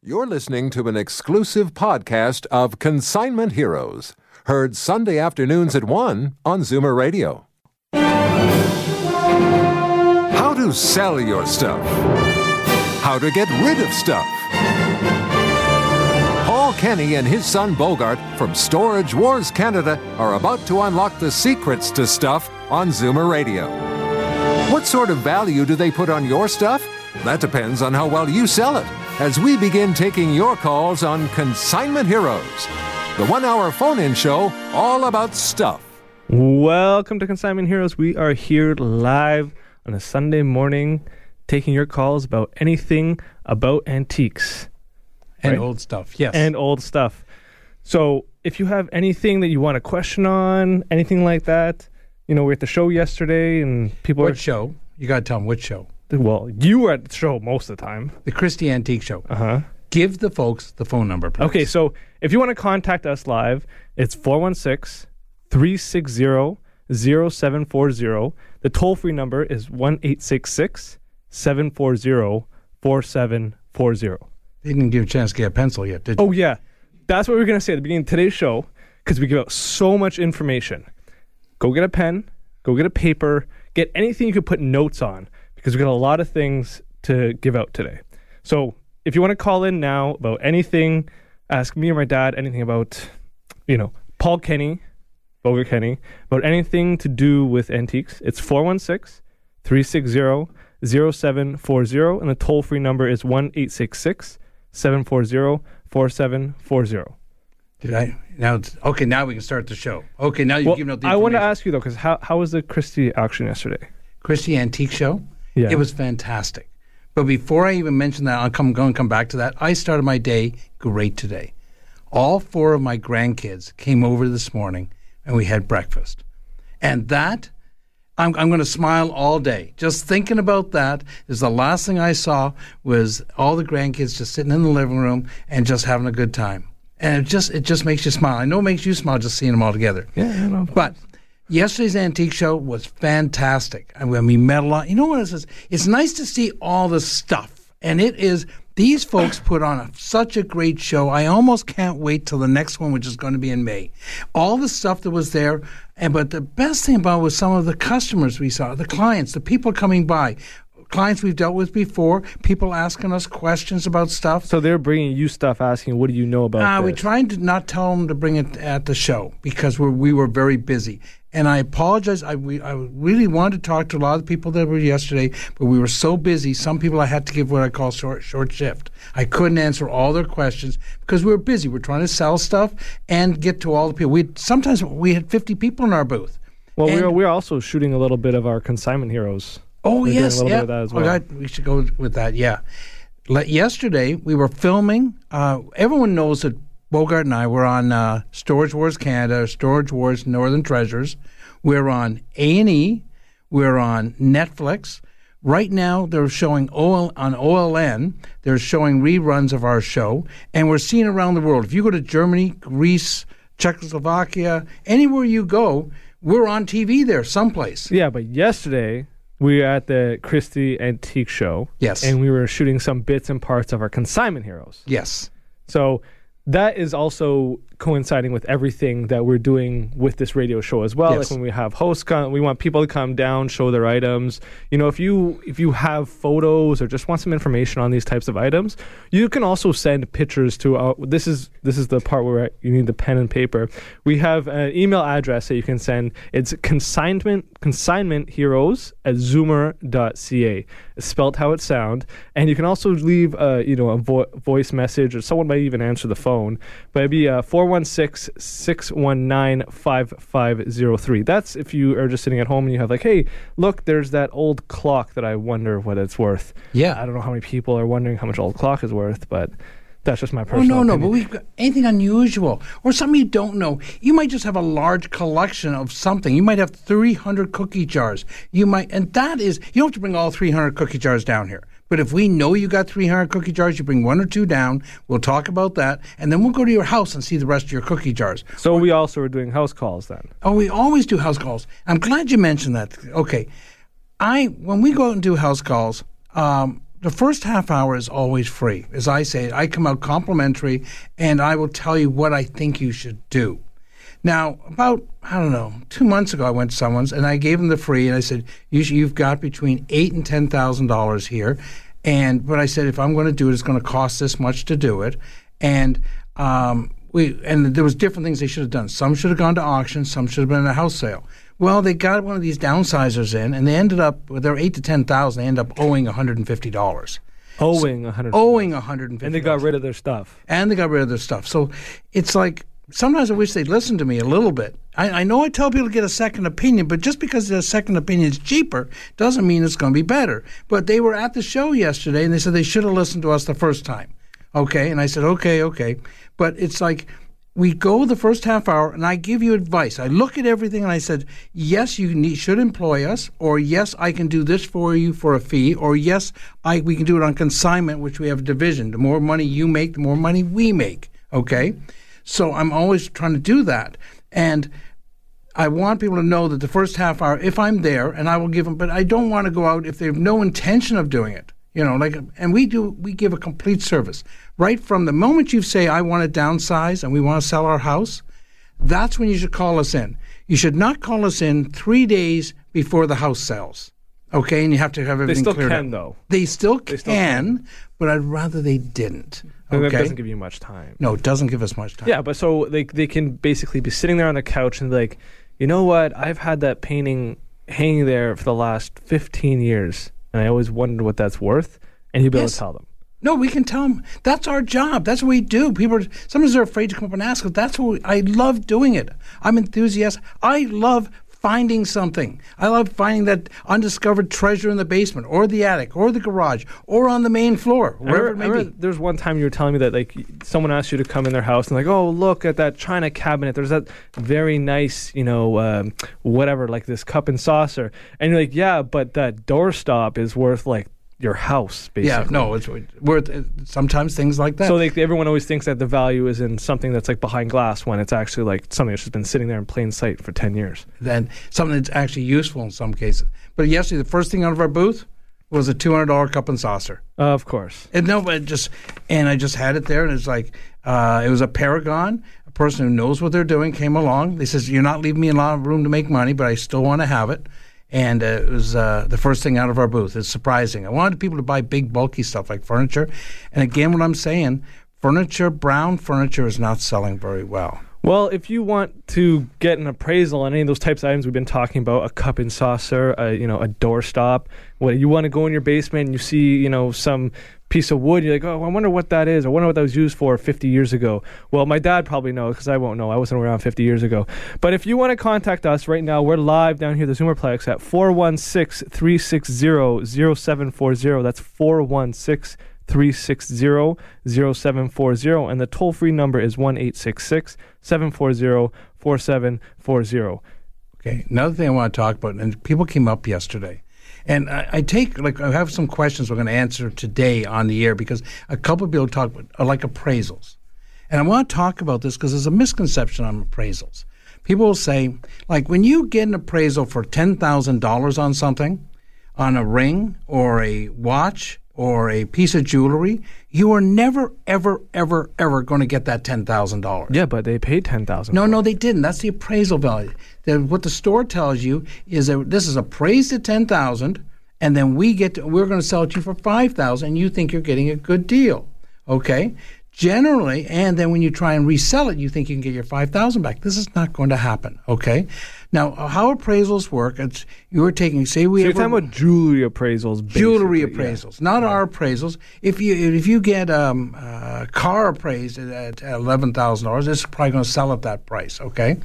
You're listening to an exclusive podcast of Consignment Heroes, heard Sunday afternoons at 1 on Zoomer Radio. How to sell your stuff, how to get rid of stuff. Paul Kenny and his son Bogart from Storage Wars Canada are about to unlock the secrets to stuff on Zoomer Radio. What sort of value do they put on your stuff? That depends on how well you sell it as we begin taking your calls on Consignment Heroes, the one hour phone in show all about stuff. Welcome to Consignment Heroes. We are here live on a Sunday morning taking your calls about anything about antiques and Right. old stuff. Yes. and old stuff. So if you have anything that you want to question on, anything like that, you know, we were at the show yesterday and people what show? You got to tell them which show. Well, you were at the show most of the time. The Christie Antique Show. Uh huh. Give the folks the phone number, please. Okay, so if you want to contact us live, it's 416 360 0740. The toll free number is 1 866 740 4740. They didn't give you a chance to get a pencil yet, did you? Oh, yeah. That's what we are going to say at the beginning of today's show because we give out so much information. Go get a pen, go get a paper, get anything you could put notes on because we've got a lot of things to give out today. So if you want to call in now about anything, ask me or my dad anything about, you know, Paul Kenny, Bogart Kenny, about anything to do with antiques, it's 416 360 0740, and the toll free number is 1 866 740 4740. Did I? Now, it's, okay, now we can start the show. Okay, now you've Well, given out the I want to ask you though, because how, how was the Christie auction yesterday? Christie Antique Show. Yeah. It was fantastic. But before I even mention that, I'll come going to come back to that. I started my day great today. All four of my grandkids came over this morning and we had breakfast. And that I'm, I'm going to smile all day. Just thinking about that is the last thing I saw was all the grandkids just sitting in the living room and just having a good time. And it just it just makes you smile. I know it makes you smile just seeing them all together. Yeah, I know. But yesterday's antique show was fantastic. I mean, we met a lot. You know what it is? It's nice to see all the stuff, and it is. These folks put on a, such a great show. I almost can't wait till the next one, which is going to be in May. All the stuff that was there, and but the best thing about it was some of the customers we saw, the clients, the people coming by, clients we've dealt with before, people asking us questions about stuff. So they're bringing you stuff, asking, "What do you know about?" Uh, we this?" tried to not tell them to bring it at the show because we're, we were very busy. And I apologize. I, we, I really wanted to talk to a lot of people that were yesterday, but we were so busy. Some people I had to give what I call short, short shift. I couldn't answer all their questions because we were busy. We're trying to sell stuff and get to all the people. We sometimes we had 50 people in our booth. Well, we're we're also shooting a little bit of our consignment heroes. Oh We're yes, yeah. that as Oh. God, we should go with that. Yeah. Yesterday we were filming. Uh, everyone knows that Bogart and I were on uh, Storage Wars Canada, Storage Wars Northern Treasures. We're on A and E. We're on Netflix. Right now, they're showing OL, on OLN. They're showing reruns of our show, and we're seen around the world. If you go to Germany, Greece, Czechoslovakia, anywhere you go, we're on TV there someplace. Yeah, but yesterday we were at the Christie Antique Show. Yes. and we were shooting some bits and parts of our consignment heroes. Yes. So that is also coinciding with everything that we're doing with this radio show as well. Yes. Like when we have hosts come, we want people to come down, show their items. You know, if you if you have photos or just want some information on these types of items, you can also send pictures to. Our, this is this is the part where you need the pen and paper. We have an email address that you can send. It's consignment consignment heroes at zoomer.ca. It's spelled how it sound, and you can also leave a you know a vo- voice message, or someone might even answer the phone. But it'd be uh, uh, 416-619-5503. That's if you are just sitting at home and you have like, hey, look, there's that old clock that I wonder what it's worth. Yeah. I don't know how many people are wondering how much old clock is worth, but that's just my personal. Oh no, no, but we've got anything unusual or something you don't know. You might just have a large collection of something. You might have 300 cookie jars. You might, and that is, you don't have to bring all 300 cookie jars down here. But if we know you got 300 cookie jars, you bring one or two down. We'll talk about that, and then we'll go to your house and see the rest of your cookie jars. So we also are doing house calls then. Oh, we always do house calls. I'm glad you mentioned that. Okay, I when we go out and do house calls, um, the first half hour is always free. As I say, I come out complimentary and I will tell you what I think you should do. Now, about, I don't know, two months ago, I went to someone's and I gave them the free and I said, you have got between eight and $10,000 here. And, but I said, if I'm going to do it, it's going to cost this much to do it. And, um, we, and there was different things they should have done. Some should have gone to auction. Some should have been in a house sale. Well, they got one of these downsizers in, and they ended up with their eight to ten thousand. They end up owing one hundred and fifty dollars. Owing one hundred. Owing one hundred and fifty. And they got rid of their stuff. And they got rid of their stuff. So it's like sometimes I wish they'd listen to me a little bit. I, I know I tell people to get a second opinion, but just because a second opinion is cheaper doesn't mean it's going to be better. But they were at the show yesterday, and they said they should have listened to us the first time. Okay, and I said okay, okay, but it's like we go the first half hour and I give you advice. I look at everything and I said, yes, you need, should employ us, or yes, I can do this for you for a fee, or yes, I, we can do it on consignment, which we have a division. The more money you make, the more money we make. Okay? So I'm always trying to do that. And I want people to know that the first half hour, if I'm there, and I will give them, but I don't want to go out if they have no intention of doing it. You know, like, and we do, we give a complete service. Right from the moment you say, I want to downsize and we want to sell our house, that's when you should call us in. You should not call us in three days before the house sells. Okay, and you have to have everything They still cleared can, up. though. They still, They can, still can. but I'd rather they didn't. Okay, That doesn't give you much time. no, it doesn't give us much time. Yeah, but so they they can basically be sitting there on the couch and be like, you know what? I've had that painting hanging there for the last 15 years, and I always wondered what that's worth. And you'll be able to tell them. No, we can tell them. That's our job. That's what we do. People are, sometimes they're afraid to come up and ask us. That's what we, I love doing it. I'm enthusiastic. I love finding something. I love finding that undiscovered treasure in the basement or the attic or the garage or on the main floor, wherever remember, it may be. there was one time you were telling me that like someone asked you to come in their house and like, oh look at that china cabinet. There's that very nice, you know, um, whatever, like this cup and saucer. And you're like, yeah, but that doorstop is worth like your house, basically. Yeah, no, it's worth sometimes things like that. So like everyone always thinks that the value is in something that's like behind glass when it's actually like something that's just been sitting there in plain sight for ten years. then something that's actually useful in some cases. But yesterday, the first thing out of our booth was a two hundred dollar cup and saucer. of course. And no, but just and I just had it there, and it's like uh, it was a Paragon. A person who knows what they're doing came along. They says, "You're not leaving me a lot of room to make money, but I still want to have it." And uh, it was uh, the first thing out of our booth. It's surprising. I wanted people to buy big, bulky stuff like furniture. And again, what I'm saying, furniture, brown furniture, is not selling very well. Well, if you want to get an appraisal on any of those types of items we've been talking about, a cup and saucer, a, you know, a doorstop, what you want to go in your basement and you see, you know, some piece of wood, you're like, oh, I wonder what that is. I wonder what that was used for 50 years ago. Well, my dad probably knows because I won't know. I wasn't around 50 years ago. But if you want to contact us right now, we're live down here at the Zoomerplex at 416 360 0740. That's 416 360 0740. And the toll free number is 1 740 4740. Okay. Another thing I want to talk about, and people came up yesterday, and I, I take like I have some questions we're going to answer today on the air because a couple of people talk about are like appraisals, and I want to talk about this because there's a misconception on appraisals. People will say, like when you get an appraisal for ten thousand dollars on something, on a ring or a watch or a piece of jewelry, you are never, ever, ever, ever going to get that ten thousand dollars. Yeah, but they paid 10000 No, no, they didn't. That's the appraisal value. The, what the store tells you is that this is appraised at ten thousand, and then we get to, we're going to sell it to you for five thousand, and you think you're getting a good deal. Okay. Generally, and then when you try and resell it, you think you can get your five thousand back. This is not going to happen. Okay. Now, how appraisals work? It's you're taking say we So you're a- talking about jewelry appraisals. jewelry basically, yeah. appraisals, not our appraisals. If you if you get um, a car appraised at eleven thousand dollars, it's probably going to sell at that price. Okay,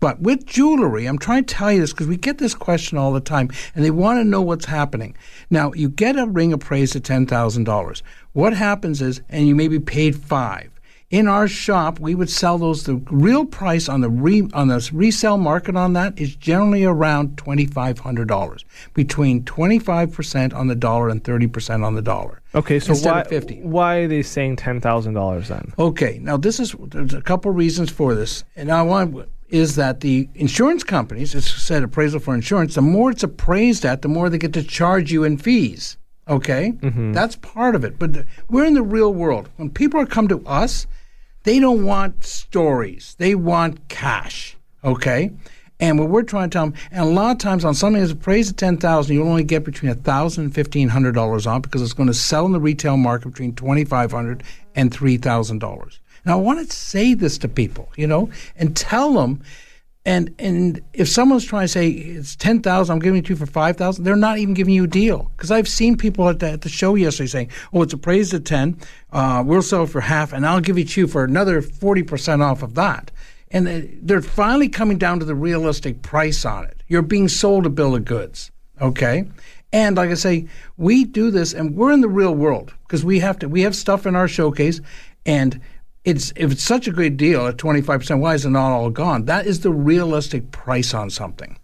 but with jewelry, I'm trying to tell you this because we get this question all the time, and they want to know what's happening. Now, you get a ring appraised at ten thousand dollars. What happens is, and you maybe paid five. In our shop, we would sell those. The real price on the re, on the resale market on that is generally around twenty five hundred dollars, between twenty five percent on the dollar and thirty percent on the dollar. Okay, so why, of 50. why are they saying $10,000 then? Okay, now this is there's a couple reasons for this, and I want is that the insurance companies, it's said appraisal for insurance. The more it's appraised at, the more they get to charge you in fees. Okay, mm-hmm. that's part of it. But the, we're in the real world. When people are come to us, they don't want stories. They want cash. Okay, and what we're trying to tell them, and a lot of times on something that's appraised at ten thousand, you'll only get between a thousand and fifteen hundred dollars on because it's going to sell in the retail market between twenty five hundred and three thousand dollars. Now I want to say this to people, you know, and tell them and and if someone's trying to say it's ten thousand, I'm giving it to you for five thousand, they're not even giving you a deal. Because I've seen people at the, at the show yesterday saying, "Oh, it's appraised at ten, uh, we'll sell it for half, and I'll give it to you for another forty percent off of that." And they- they're finally coming down to the realistic price on it. You're being sold a bill of goods, okay? And like I say, we do this, and we're in the real world because we have to. We have stuff in our showcase, and it's if it's such a great deal at 25%, why is it not all gone? That is the realistic price on something.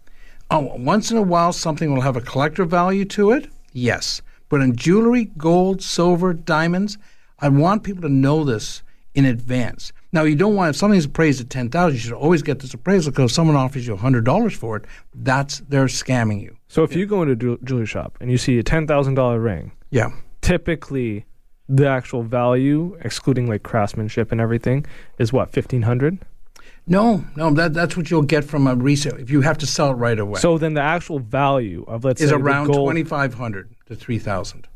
Oh, once in a while, something will have a collector value to it, yes. But in jewelry, gold, silver, diamonds, I want people to know this in advance. Now, you don't want if something's appraised at ten thousand, you should always get this appraisal because if someone offers you hundred dollars for it, that's they're scamming you. So if you go into a jewelry shop and you see a ten thousand dollar ring, Yeah. typically the actual value, excluding like craftsmanship and everything, is what fifteen hundred. No, no, that that's what you'll get from a resale if you have to sell it right away. So then the actual value of let's is say around twenty five hundred to three thousand.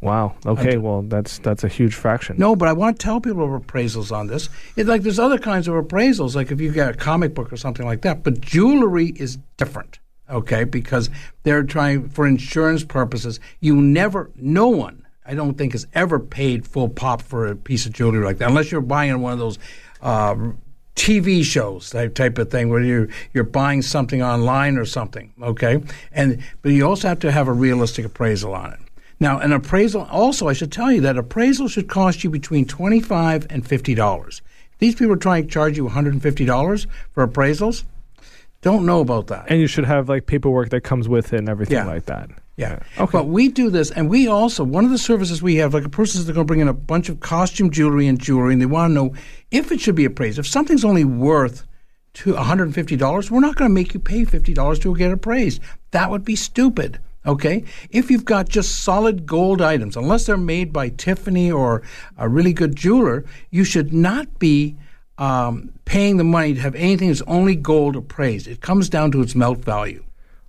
Wow. Okay. Well, that's that's a huge fraction. No, but I want to tell people of appraisals on this. It's like there's other kinds of appraisals, like if you get a comic book or something like that. But jewelry is different, okay? Because they're trying for insurance purposes. You never, no one, I don't think, has ever paid full pop for a piece of jewelry like that, unless you're buying one of those. Uh, TV shows, that type of thing, where you're you're buying something online or something, okay? And but you also have to have a realistic appraisal on it. Now, an appraisal also, I should tell you that appraisal should cost you between twenty five and fifty dollars. These people are trying to charge you one hundred and fifty dollars for appraisals. Don't know about that. And you should have like paperwork that comes with it and everything Yeah. like that. Yeah. Okay. But we do this, and we also, one of the services we have, like a person is going to bring in a bunch of costume jewelry and jewelry, and they want to know if it should be appraised. If something's only worth to $150, we're not going to make you pay $50 to get appraised. That would be stupid. Okay? If you've got just solid gold items, unless they're made by Tiffany or a really good jeweler, you should not be um, paying the money to have anything that's only gold appraised. It comes down to its melt value.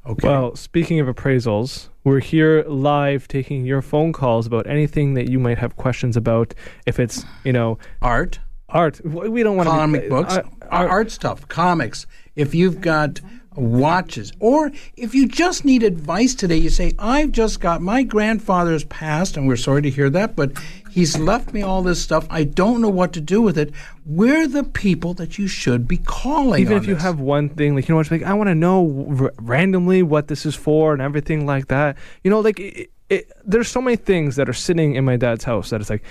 Okay. Well, speaking of appraisals, we're here live taking your phone calls about anything that you might have questions about. If it's, you know, art. art, we don't want to comic books, Uh, art, art stuff, comics. If you've got watches, or if you just need advice today, you say, I've just got my grandfather's passed, and we're sorry to hear that, but he's left me all this stuff. I don't know what to do with it. We're the people that you should be calling. even if you have one thing, like you know, what, like I want to know r- randomly what this is for and everything like that. You know, like it, it, there's so many things that are sitting in my dad's house that it's like,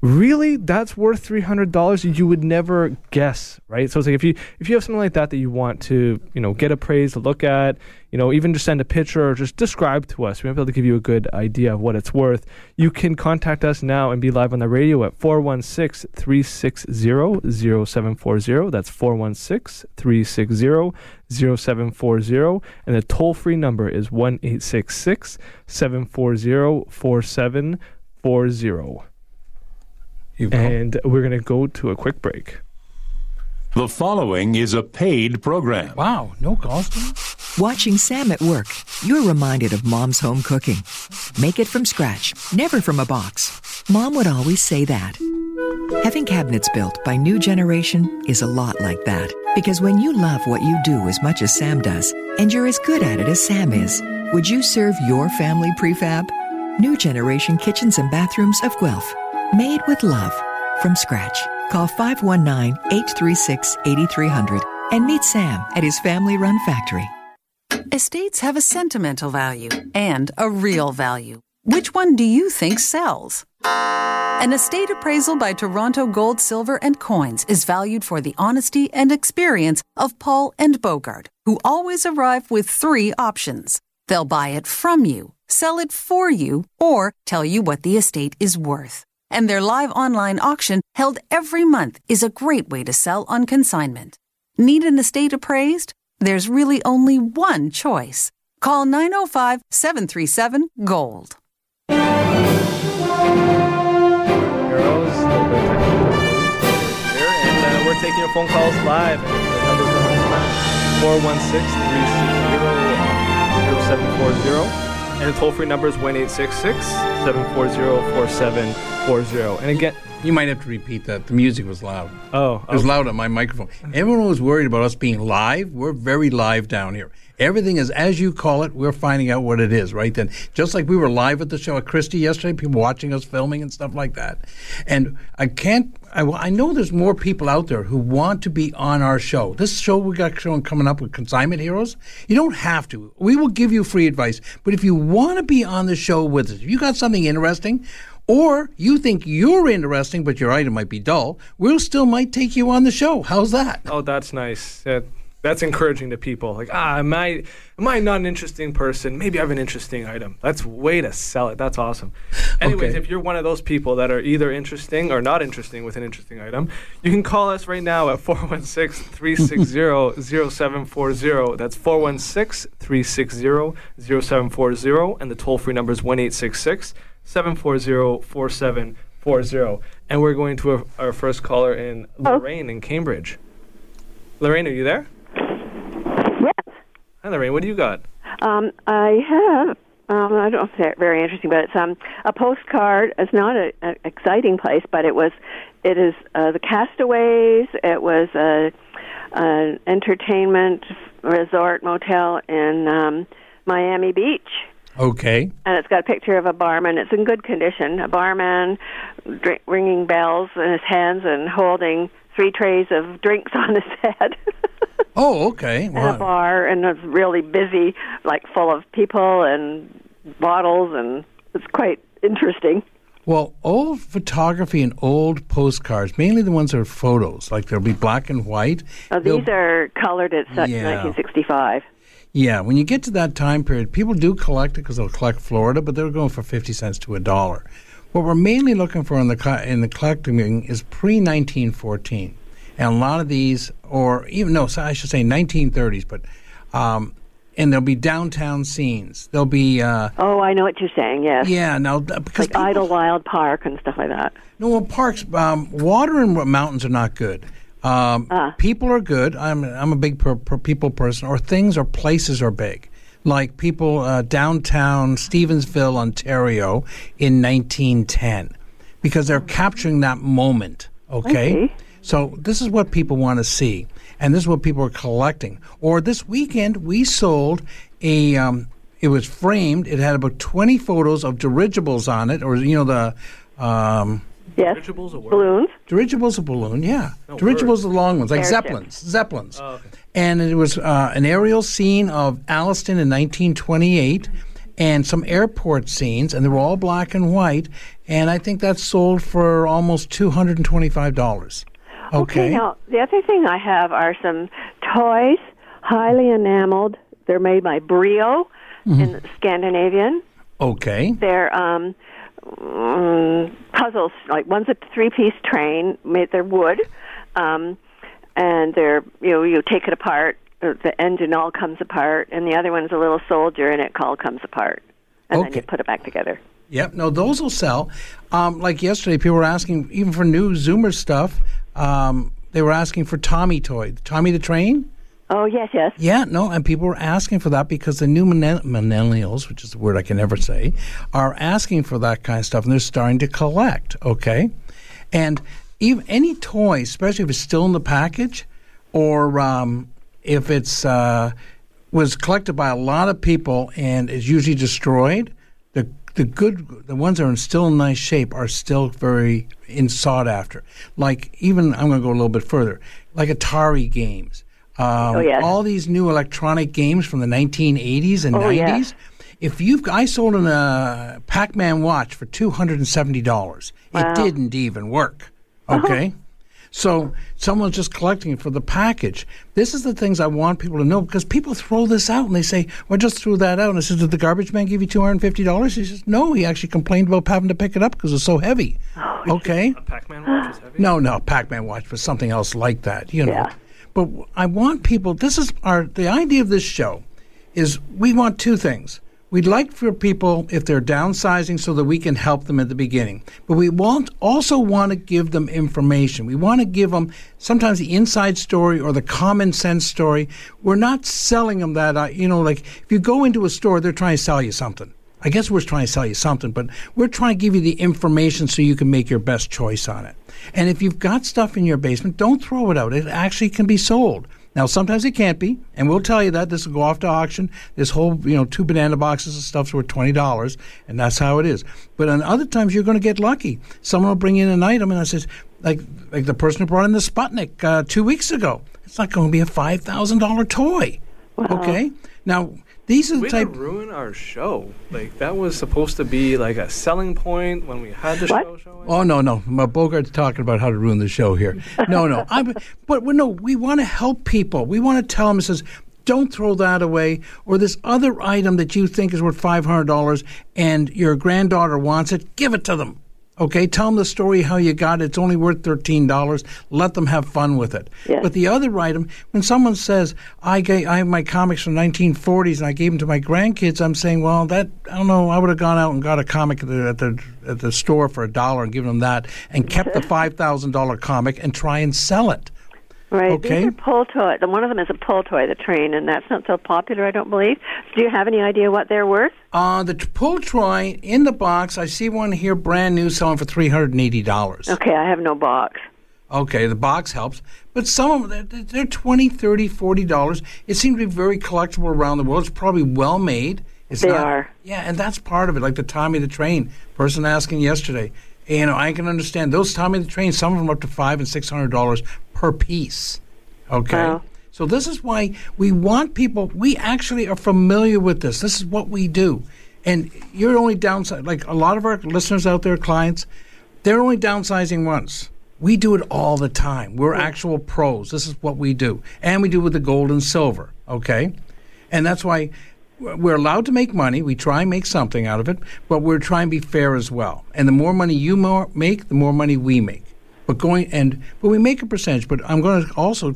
really, that's worth three hundred dollars. You would never guess, right? So it's like if you if you have something like that that you want to, you know, get appraised, to look at, you know, even just send a picture or just describe to us, we might be able to give you a good idea of what it's worth. You can contact us now and be live on the radio at 416 360 0740. That's 416 360 0740. And the toll free number is 1 866 740 4740. You And we're going to go to a quick break. The following is a paid program. wow, no cost. Watching Sam at work, you're reminded of mom's home cooking. Make it from scratch, never from a box. Mom would always say that. Having cabinets built by New Generation is a lot like that. Because when you love what you do as much as Sam does, and you're as good at it as Sam is, would you serve your family prefab? New Generation Kitchens and Bathrooms of Guelph. Made with love. From scratch. Call 519 836 8300 and meet Sam at his family run factory. Estates have a sentimental value and a real value. Which one do you think sells? An estate appraisal by Toronto Gold, Silver, and Coins is valued for the honesty and experience of Paul and Bogart, who always arrive with three options. They'll buy it from you, sell it for you, or tell you what the estate is worth. And their live online auction held every month is a great way to sell on consignment. Need an estate appraised? There's really only one choice. Call 905 737 GOLD. Difficulties here, and uh, we're taking your phone calls live. The numbers are 416-360-0740, and the toll-free number is 1-866-740-4740. And again, You might have to repeat that. The music was loud. oh, It was loud on my microphone. Everyone was worried about us being live. We're very live down here. Everything is as you call it. We're finding out what it is right then. Just like we were live at the show at Christie yesterday, people watching us filming and stuff like that. And I can't. I, I know there's more people out there who want to be on our show. This show we got showing coming up with Consignment Heroes. You don't have to. We will give you free advice. But if you want to be on the show with us, if you got something interesting, or you think you're interesting, but your item might be dull, we'll still might take you on the show. How's that? Oh, that's nice. That's encouraging to people. Like, ah, am I, am I not an interesting person? Maybe I have an interesting item. That's way to sell it. That's awesome. Anyways, Okay. if you're one of those people that are either interesting or not interesting with an interesting item, you can call us right now at 416-360-0740. That's 416-360-0740, and the toll-free number is 1-866-740-4740. And we're going to our, our first caller in Lorraine in Cambridge. Lorraine, are you there? Yes. Hi, Lorraine. What do you got? Um, I have. Um, I don't know if it's very interesting, but it's um, a postcard. It's not an exciting place, but it was. It is uh, the Castaways. It was a, an entertainment resort motel in um, Miami Beach, Okay. and it's got a picture of a barman. It's in good condition. A barman drink, ringing bells in his hands and holding three trays of drinks on his head. Oh, okay. and a bar, and it's really busy, like full of people and bottles, and it's quite interesting. Well, old photography and old postcards, mainly the ones that are photos, like they'll be black and white. Oh, they'll- these are colored at such Yeah. 1965. Yeah, when you get to that time period, people do collect it because they'll collect Florida, but they're going for fifty cents to a dollar. What we're mainly looking for in the co- in the collecting is pre nineteen fourteen, and a lot of these, or even no, so I should say nineteen thirties, but um, and there'll be downtown scenes. There'll be uh, Oh, I know what you're saying. Yes, yeah, now because like people- Idlewild Park and stuff like that. No, well, parks, um, water and mountains are not good. Um, Ah. People are good. I'm I'm a big per, per people person. Or things or places are big, like people uh, downtown Stevensville, Ontario, in 1910, because they're capturing that moment. Okay, see. so this is what people want to see, and this is what people are collecting. Or this weekend, we sold a. Um, it was framed. It had about 20 photos of dirigibles on it, or you know the. Um, Yes, Dirigibles or what? balloons. Dirigible's a balloon, yeah. Oh, Dirigible's the long ones, like Airship. Zeppelins. Zeppelins. Oh, okay. And it was uh, an aerial scene of Alliston in 1928 and some airport scenes, and they were all black and white. And I think that sold for almost $225. Okay. Now, the other thing I have are some toys, highly enameled. They're made by Brio Mm-hmm. in Scandinavian. okay. They're um, mm, puzzles. Like one's a three-piece train made. They're wood, um, and they're you know you take it apart. The engine all comes apart, and the other one's a little soldier, and it all comes apart, and then you put it back together. Yep. No, those will sell. Um, like yesterday, people were asking, even for new Zoomer stuff, um, they were asking for Tommy toy. Tommy the Train? Oh yes, yes. Yeah, no, and people were asking for that because the new millennials, which is a word I can never say, are asking for that kind of stuff, and they're starting to collect. Okay, and even any toy, especially if it's still in the package, or um, if it's uh, was collected by a lot of people and is usually destroyed, the the good the ones that are still in nice shape are still very in sought after. Like even I'm going to go a little bit further, like Atari games. Um, Oh, yes. All these new electronic games from the 1980s and Oh, 90s. yes. If you've, I sold an uh, Pac-Man watch for two hundred and seventy dollars. It didn't even work. Okay, so someone's just collecting it for the package. This is the things I want people to know because people throw this out and they say, "Well, I just threw that out." And I said, "Did the garbage man give you two hundred and fifty dollars?" He says, "No, he actually complained about having to pick it up because it's so heavy." okay. A Pac-Man watch is heavy. No, no, Pac-Man watch was something else like that, you know. Yeah. But I want people. This is our the idea of this show is we want two things. We'd like for people, if they're downsizing, so that we can help them at the beginning. But we want also want to give them information. We want to give them sometimes the inside story or the common sense story. We're not selling them that. uh, You know, like if you go into a store, they're trying to sell you something. I guess we're trying to sell you something, but we're trying to give you the information so you can make your best choice on it. And if you've got stuff in your basement, don't throw it out. It actually can be sold. Now, sometimes it can't be, and we'll tell you that. This will go off to auction. This whole, you know, two banana boxes of stuff's worth twenty dollars, and that's how it is. But on other times, you're going to get lucky. Someone will bring in an item, and I says, like, like the person who brought in the Sputnik uh, two weeks ago. It's not going to be a five thousand dollar toy. Okay. Now, these are the Way type. to ruin our show. Like that was supposed to be like a selling point when we had the What? show. showing. Oh no, no, my Bogart's talking about how to ruin the show here. No, no, I'm, but well, no, we want to help people. We want to tell them. It says, don't throw that away, or this other item that you think is worth five hundred dollars, and your granddaughter wants it. Give it to them. Okay, tell them the story how you got it. It's only worth thirteen dollars. Let them have fun with it. Yes. But the other item, when someone says, "I gave, I have my comics from 1940s and I gave them to my grandkids," I'm saying, "Well, that I don't know. I would have gone out and got a comic at the at the, at the store for a dollar and given them that, and kept the five thousand dollar comic and try and sell it." Right. Okay. These are pull toy. The one of them is a pull toy, the train, and that's not so popular, I don't believe. Do you have any idea what they're worth? Uh, the pull toy in the box. I see one here, brand new, selling for three hundred and eighty dollars. Okay, I have no box. Okay, the box helps, but some of them they're, they're 20 30 40 dollars. It seems to be very collectible around the world. It's probably well made. It's They not, are. Yeah, and that's part of it. Like the Tommy the Train person asking yesterday. You know, I can understand those Tommy the Train. Some of them up to five and six hundred dollars per piece. Okay. Wow. So this is why we want people. We actually are familiar with this. This is what we do, and you're only downside. Like a lot of our listeners out there, clients, they're only downsizing once. We do it all the time. We're actual pros. This is what we do, and we do with the gold and silver. Okay, and that's why we're allowed to make money. We try and make something out of it, but we're trying to be fair as well. And the more money you more make, the more money we make. But going and but we make a percentage. But I'm going to also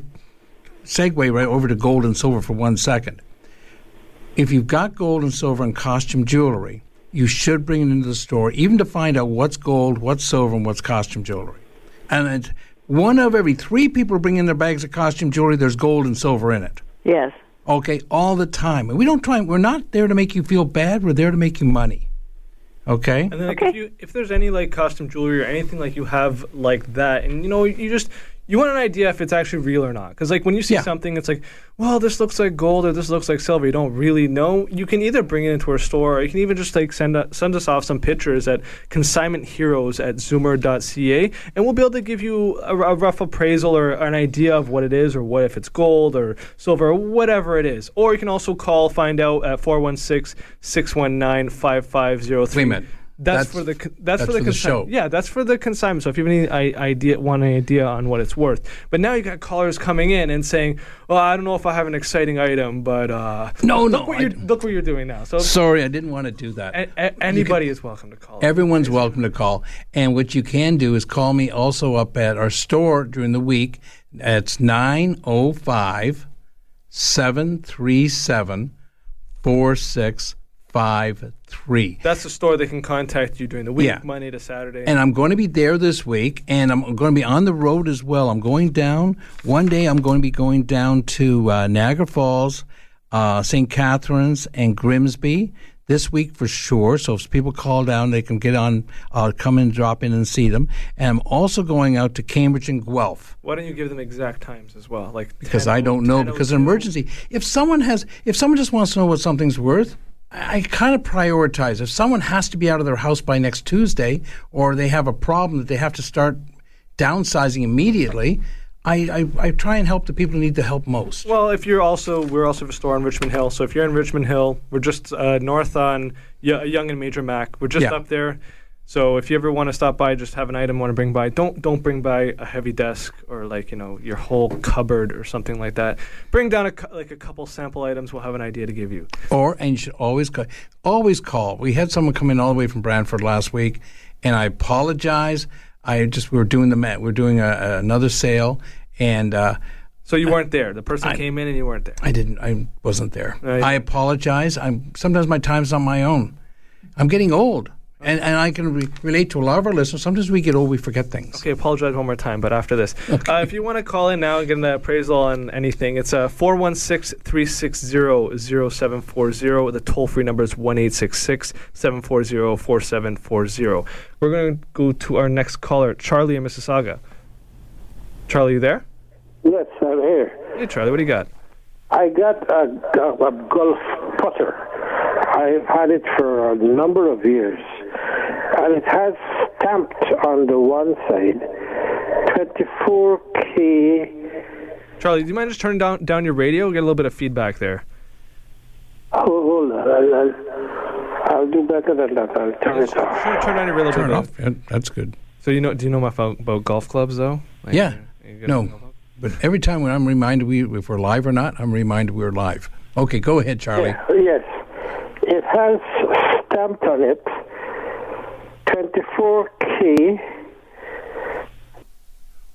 segue right over to gold and silver for one second. If you've got gold and silver and costume jewelry, you should bring it into the store, even to find out what's gold, what's silver, and what's costume jewelry. And one of every three people bring in their bags of costume jewelry, there's gold and silver in it. Yes. Okay, all the time. And we don't try. We're not there to make you feel bad. We're there to make you money. Okay. And then like, Okay. if you if there's any like costume jewelry or anything like you have like that, and you know you just you want an idea if it's actually real or not. Because like when you see Yeah. something, it's like, well, this looks like gold or this looks like silver. You don't really know. You can either bring it into our store, or you can even just like send a, send us off some pictures at consignment heroes at zoomer.ca, and we'll be able to give you a, a rough appraisal or an idea of what it is, or what if it's gold or silver or whatever it is. Or you can also call, find out at 416 619 5503. Wait a minute. That's, That's- for the that's, that's for the, for the show. Yeah, that's for the consignment. So if you have any I- idea, want an idea on what it's worth, but now you got callers coming in and saying, "Well, I don't know if I have an exciting item, but uh, No, look no, what I you're look what you're doing now." So Sorry, I didn't want to do that. a- a- anybody is welcome to call. Everyone's welcome to call. And what you can do is call me also up at our store during the week. It's 905 737 4653. That's the store they can contact you during the week, Yeah. Monday to Saturday. And I'm going to be there this week, and I'm going to be on the road as well. I'm going down. One day I'm going to be going down to uh, Niagara Falls, uh, St. Catharines, and Grimsby this week for sure. So if people call down, they can get on, uh, come and drop in, and see them. And I'm also going out to Cambridge and Guelph Why don't you give them exact times as well? Like because 10, I don't know 10, because an emergency. If someone has, if someone just wants to know what something's worth, I, kind of prioritize. If someone has to be out of their house by next Tuesday, or they have a problem that they have to start downsizing immediately, I, I, I try and help the people who need the help most. Well, if you're also, we're also a store on Richmond Hill. So if you're in Richmond Hill, we're just uh, north on y- Yonge and Major Mac. We're just Yeah. up there. So if you ever want to stop by, just have an item want to bring by. Don't don't bring by a heavy desk or like you know your whole cupboard or something like that. Bring down a like a couple sample items. We'll have an idea to give you. Or and you should always call. Always call. We had someone come in all the way from Brantford last week, and I apologize. I just we were doing the ma- we are doing a, a- another sale, and uh, So you weren't there. The person I- came in and you weren't there. I didn't. I wasn't there. Right. I apologize. I'm sometimes my time's on my own. I'm getting old, and and I can re- relate to a lot of our listeners. Sometimes we get old, we forget things. Okay, apologize one more time, but after this. Uh, if you want to call in now and get an appraisal on anything, it's uh, 416 360 0740. The toll free number is 1 740 4740. We're going to go to our next caller, Charlie in Mississauga. Charlie, you there? Yes, I'm here. Hey, Charlie, what do you got? I got a, a, a golf putter. I've had it for a number of years, and it has stamped on the one side 24K. Charlie, do you mind just turning down, down your radio? Get a little bit of feedback there. Oh, hold on. I'll, I'll, I'll do better than that. I'll turn it off. Turn, turn down your radio a Turn it little off. bit. Yeah, that's good. So you know? Do you know about, about golf clubs though? Like, Yeah. No, but every time when I'm reminded we if we're live or not, I'm reminded we're live. Okay, go ahead, Charlie. Yeah, yes. It has stamped on it 24K.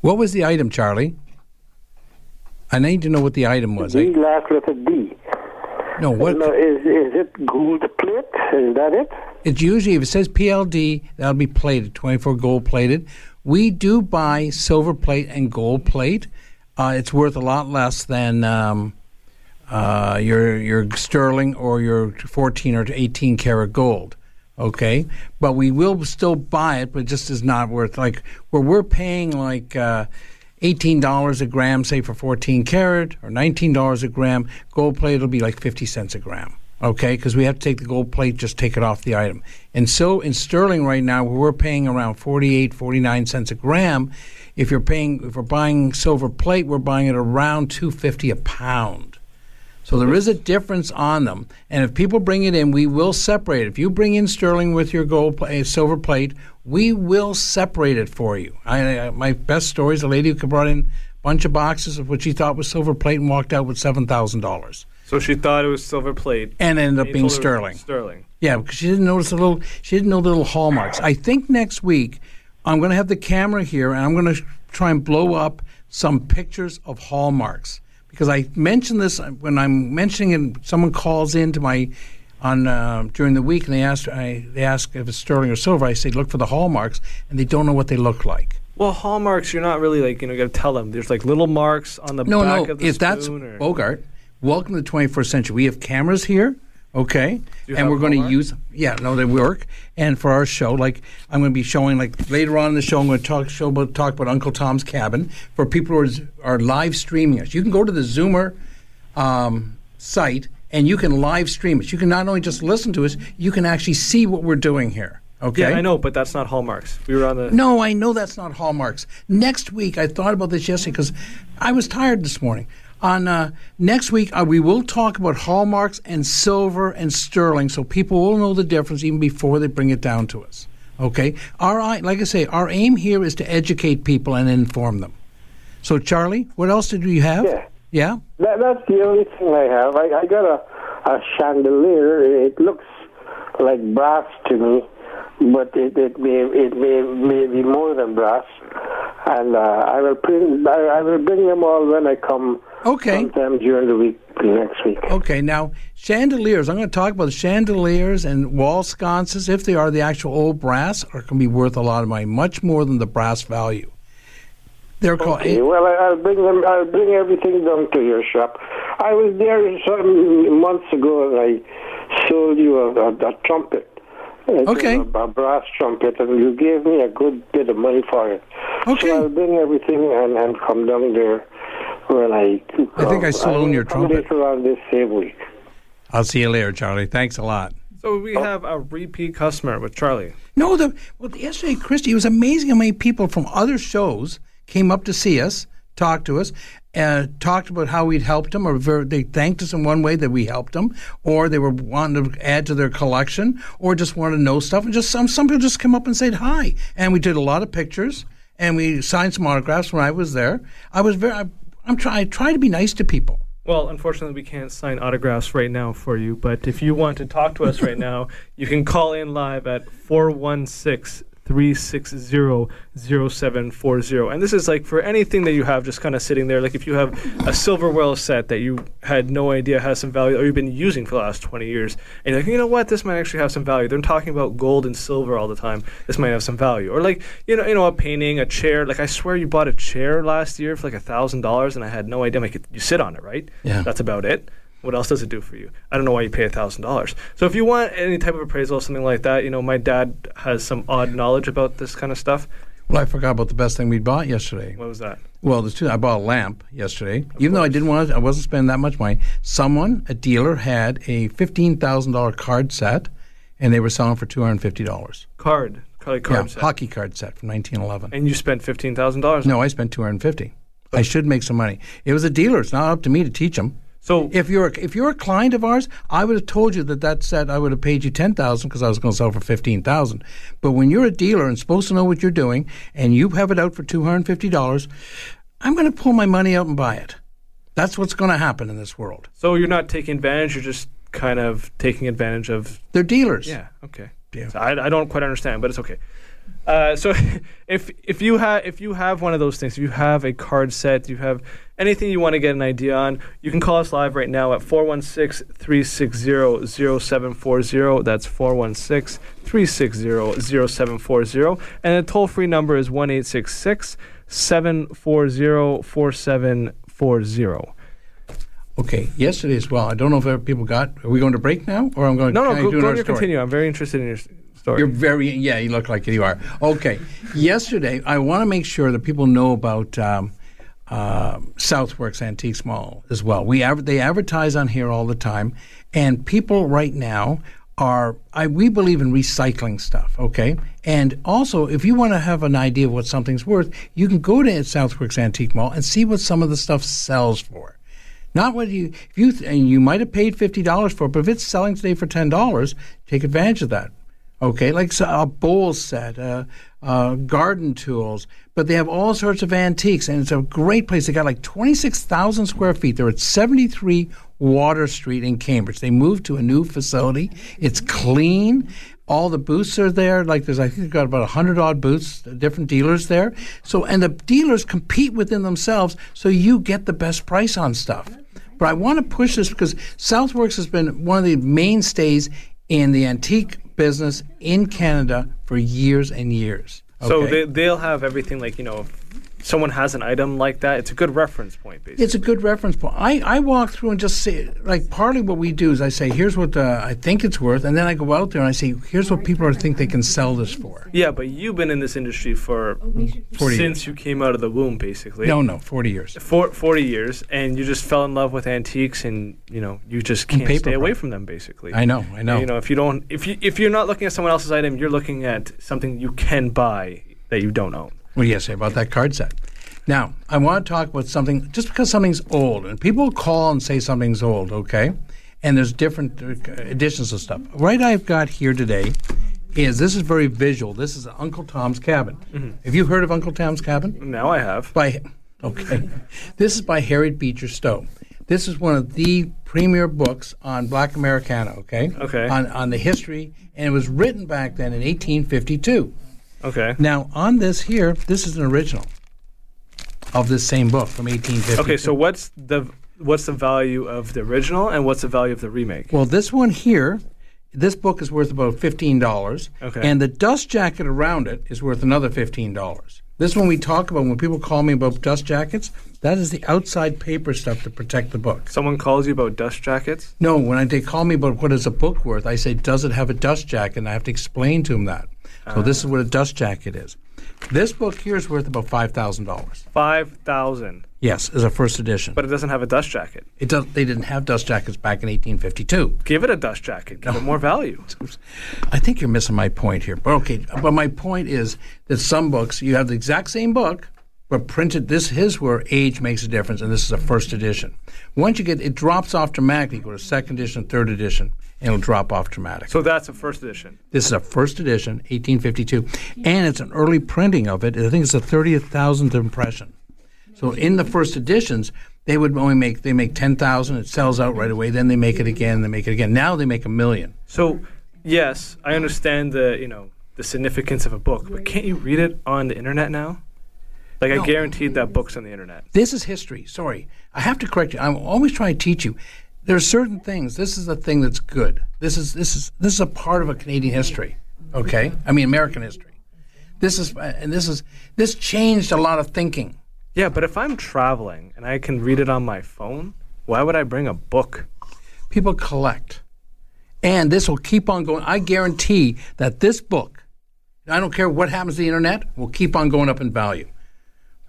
What was the item, Charlie? I need to know what the item was. The last letter D. no, what? No, is, is it gold plate? Is that it? It's usually if it says PLD, that'll be plated, 24 gold plated. We do buy silver plate and gold plate. Uh, it's worth a lot less than um, uh, your your sterling or your 14 or 18 karat gold. Okay, but we will still buy it, but just is not worth like where we're paying like. Uh, Eighteen dollars a gram, say for fourteen carat or nineteen dollars a gram. Gold plate will be like fifty cents a gram. Okay, because we have to take the gold plate, just take it off the item. And so in sterling right now, we're paying around 48, 49 cents a gram. If you're paying, if we're buying silver plate, we're buying it around two fifty a pound. So there is a difference on them, and if people bring it in, we will separate. it. If you bring in sterling with your gold uh, silver plate, we will separate it for you. I, I, my best story is a lady who brought in a bunch of boxes of what she thought was silver plate and walked out with seven thousand dollars, So she thought it was silver plate. and ended up being told her it was sterling. Sterling. Yeah, because she didn't notice the little. She didn't know the little hallmarks. I think next week I'm going to have the camera here, and I'm going to try and blow up some pictures of hallmarks because I mentioned this when I'm mentioning it. Someone calls into my on uh, during the week, and they ask I, they ask if it's sterling or silver. I say look for the hallmarks, and they don't know what they look like. Well, hallmarks, you're not really like you know got to tell them. There's like little marks on the No, back no. of the No If that's or- Bogart, welcome to the 21st century. We have cameras here, okay, and we're going to use. Yeah, no, they work. And for our show, like I'm going to be showing, like later on in the show, I'm going to talk show about talk about Uncle Tom's Cabin for people who are, are live streaming us. You can go to the Zoomer um, site and you can live stream us. You can not only just listen to us, you can actually see what we're doing here. Okay. Yeah, I know, but that's not hallmarks. We were on the. No, I know that's not hallmarks. Next week, I thought about this yesterday because I was tired this morning. On uh, next week, uh, we will talk about hallmarks and silver and sterling, so people will know the difference even before they bring it down to us. Okay, our like I say, our aim here is to educate people and inform them. So, Charlie, what else did you have? Yeah. Yeah. That, that's the only thing I have. I, I got a, a chandelier. It looks like brass to me, but it, it may it may, may be more than brass. And uh, I will bring I, I will bring them all when I come. Okay. Sometime during the week next week. Okay, now chandeliers. I'm going to talk about chandeliers and wall sconces. If they are the actual old brass, are going to be worth a lot of money, much more than the brass value. They're called. Okay, well, I, I'll bring them. I'll bring everything down to your shop. I was there some months ago, and I sold you a, a, a trumpet. It Okay. A, a brass trumpet, and you gave me a good bit of money for it. Okay. So I'll bring everything and, and come down there when I. I think I still own your come trumpet. Later on this same week. I'll see you later, Charlie. Thanks a lot. So we have a repeat customer with Charlie. No, the well, yesterday, Christie, it was amazing how many people from other shows came up to see us, talked to us, uh, talked about how we'd helped them, or ver- they thanked us in one way that we helped them, or they were wanting to add to their collection, or just wanted to know stuff. And just some some people just came up and said hi, and we did a lot of pictures, and we signed some autographs when I was there. I was very, I, I'm trying, I try to be nice to people. Well, unfortunately, we can't sign autographs right now for you, but if you want to talk to us right now, you can call in live at 416 360-0740. And this is like for anything that you have just kind of sitting there. Like if you have a silverware set that you had no idea has some value or you've been using for the last 20 years, and you're like, you know what, this might actually have some value. They're talking about gold and silver all the time. This might have some value. Or like, you know, you know, a painting, a chair. Like I swear you bought a chair last year for like a thousand dollars and I had no idea. Like you sit on it, right? Yeah. That's about it. What else does it do for you? I don't know why you pay thousand dollars. So if you want any type of appraisal, or something like that, you know, my dad has some odd knowledge about this kind of stuff. Well, I forgot about the best thing we bought yesterday. What was that? Well, there's two. I bought a lamp yesterday, even though I didn't want. To, I wasn't spending that much money. Someone, a dealer, had a fifteen thousand dollar card set, and they were selling for two hundred fifty dollars. Card, card, card Yeah, set. hockey card set from nineteen eleven. And you spent fifteen thousand dollars. No, I spent two hundred fifty. I should make some money. It was a dealer. It's not up to me to teach them. So If you're if you're a client of ours, I would have told you that that set I would have paid you ten thousand because I was going to sell for fifteen thousand. But when you're a dealer and supposed to know what you're doing, and you have it out for two hundred and fifty dollars, I'm going to pull my money out and buy it. That's what's going to happen in this world. so you're not taking advantage. You're just kind of taking advantage of. They're dealers. Yeah. Okay. Yeah. So I, I don't quite understand, but it's okay. Uh, so if if you have if you have one of those things, if you have a card set, you have anything you want to get an idea on, you can call us live right now at 416-360-0740. That's 416-360-0740. And the toll-free number is 1-866-740-4740. Okay. Yesterday as well. I don't know if people got. Are we going to break now, or I'm going? No, no, go, go another continue. I'm very interested in your story. You're very yeah. You look like. You are okay. Yesterday, I want to make sure that people know about um, uh, Southworks Antiques Mall as well. We adver- they advertise on here all the time, and people right now are I we believe in recycling stuff. Okay, and also if you want to have an idea of what something's worth, you can go to Southworks Antique Mall and see what some of the stuff sells for. Not what you if you and you might have paid fifty dollars for it, but if it's selling today for ten dollars, take advantage of that. Okay, like a bowl set, uh, uh, garden tools, but they have all sorts of antiques, and it's a great place. They got like twenty six thousand square feet. They're at seventy three Water Street in Cambridge. They moved to a new facility. It's clean. All the booths are there. Like there's, I think they've got about a hundred odd booths, different dealers there. So, and the dealers compete within themselves, so you get the best price on stuff. But I want to push this because Southworks has been one of the mainstays in the antique business in Canada for years and years. So they, they'll have everything like, you know, someone has an item like that, it's a good reference point, basically. It's a good reference point. I, I walk through and just say, like, partly what we do is I say, here's what uh, I think it's worth, and then I go out there and I say, here's what people are think they can sell this for. yeah, but you've been in this industry for 40 since you came out of the womb, basically. No, no, 40 years. For 40 years, and you just fell in love with antiques, and you know you just can't stay away from them. Basically, I know, I know. You know, if you don't, if you if you're not looking at someone else's item, you're looking at something you can buy that you don't own. What do you say about that card set? Now, I want to talk about something, just because something's old, and people call and say something's old, okay? And there's different uh, editions of stuff. Right I've got here today is this is very visual. This is Uncle Tom's Cabin. Mm-hmm. Have you heard of Uncle Tom's Cabin? Now I have. By okay, this is by Harriet Beecher Stowe. This is one of the premier books on Black Americana. Okay, Okay. on on the history, and it was written back then in 1852. Okay. Now, on this here, this is an original of this same book from 1850. Okay. So what's the what's the value of the original, and what's the value of the remake? well, this one here, this book is worth about fifteen dollars, Okay. and the dust jacket around it is worth another fifteen dollars. This one we talk about when people call me about dust jackets. That is the outside paper stuff to protect the book. Someone calls you about dust jackets. No, when I, they call me about what is a book worth, I say, does it have a dust jacket? And I have to explain to them that. So this is what a dust jacket is. This book here is worth about five thousand dollars. Five thousand, Yes, as a first edition. but it doesn't have a dust jacket. It does. They didn't have dust jackets back in 1852. Give it a dust jacket. Give it more value. I think you're missing my point here. But okay, but my point is that some books you have the exact same book, but printed. This his where age makes a difference, and this is a first edition. Once you get it, drops off dramatically. Go to second edition, third edition, and it'll drop off dramatically. So that's a first edition. This is a first edition, 1852, and it's an early printing of it. I think it's the 30th thousandth impression. So in the first editions, they would only make they make 10,000. It sells out right away. Then they make it again. They make it again. Now they make a million. So, yes, I understand the you know the significance of a book, but can't you read it on the internet now? Like No. I guaranteed that book's on the internet. This is history. Sorry. I have to correct you. I'm always trying to teach you. There are certain things. This is a thing that's good. This is this is this is a part of a Canadian history. Okay? I mean American history. This is and this is this changed a lot of thinking. Yeah, but if I'm traveling and I can read it on my phone, why would I bring a book? People collect. And this will keep on going. I guarantee that this book, I don't care what happens to the internet, will keep on going up in value.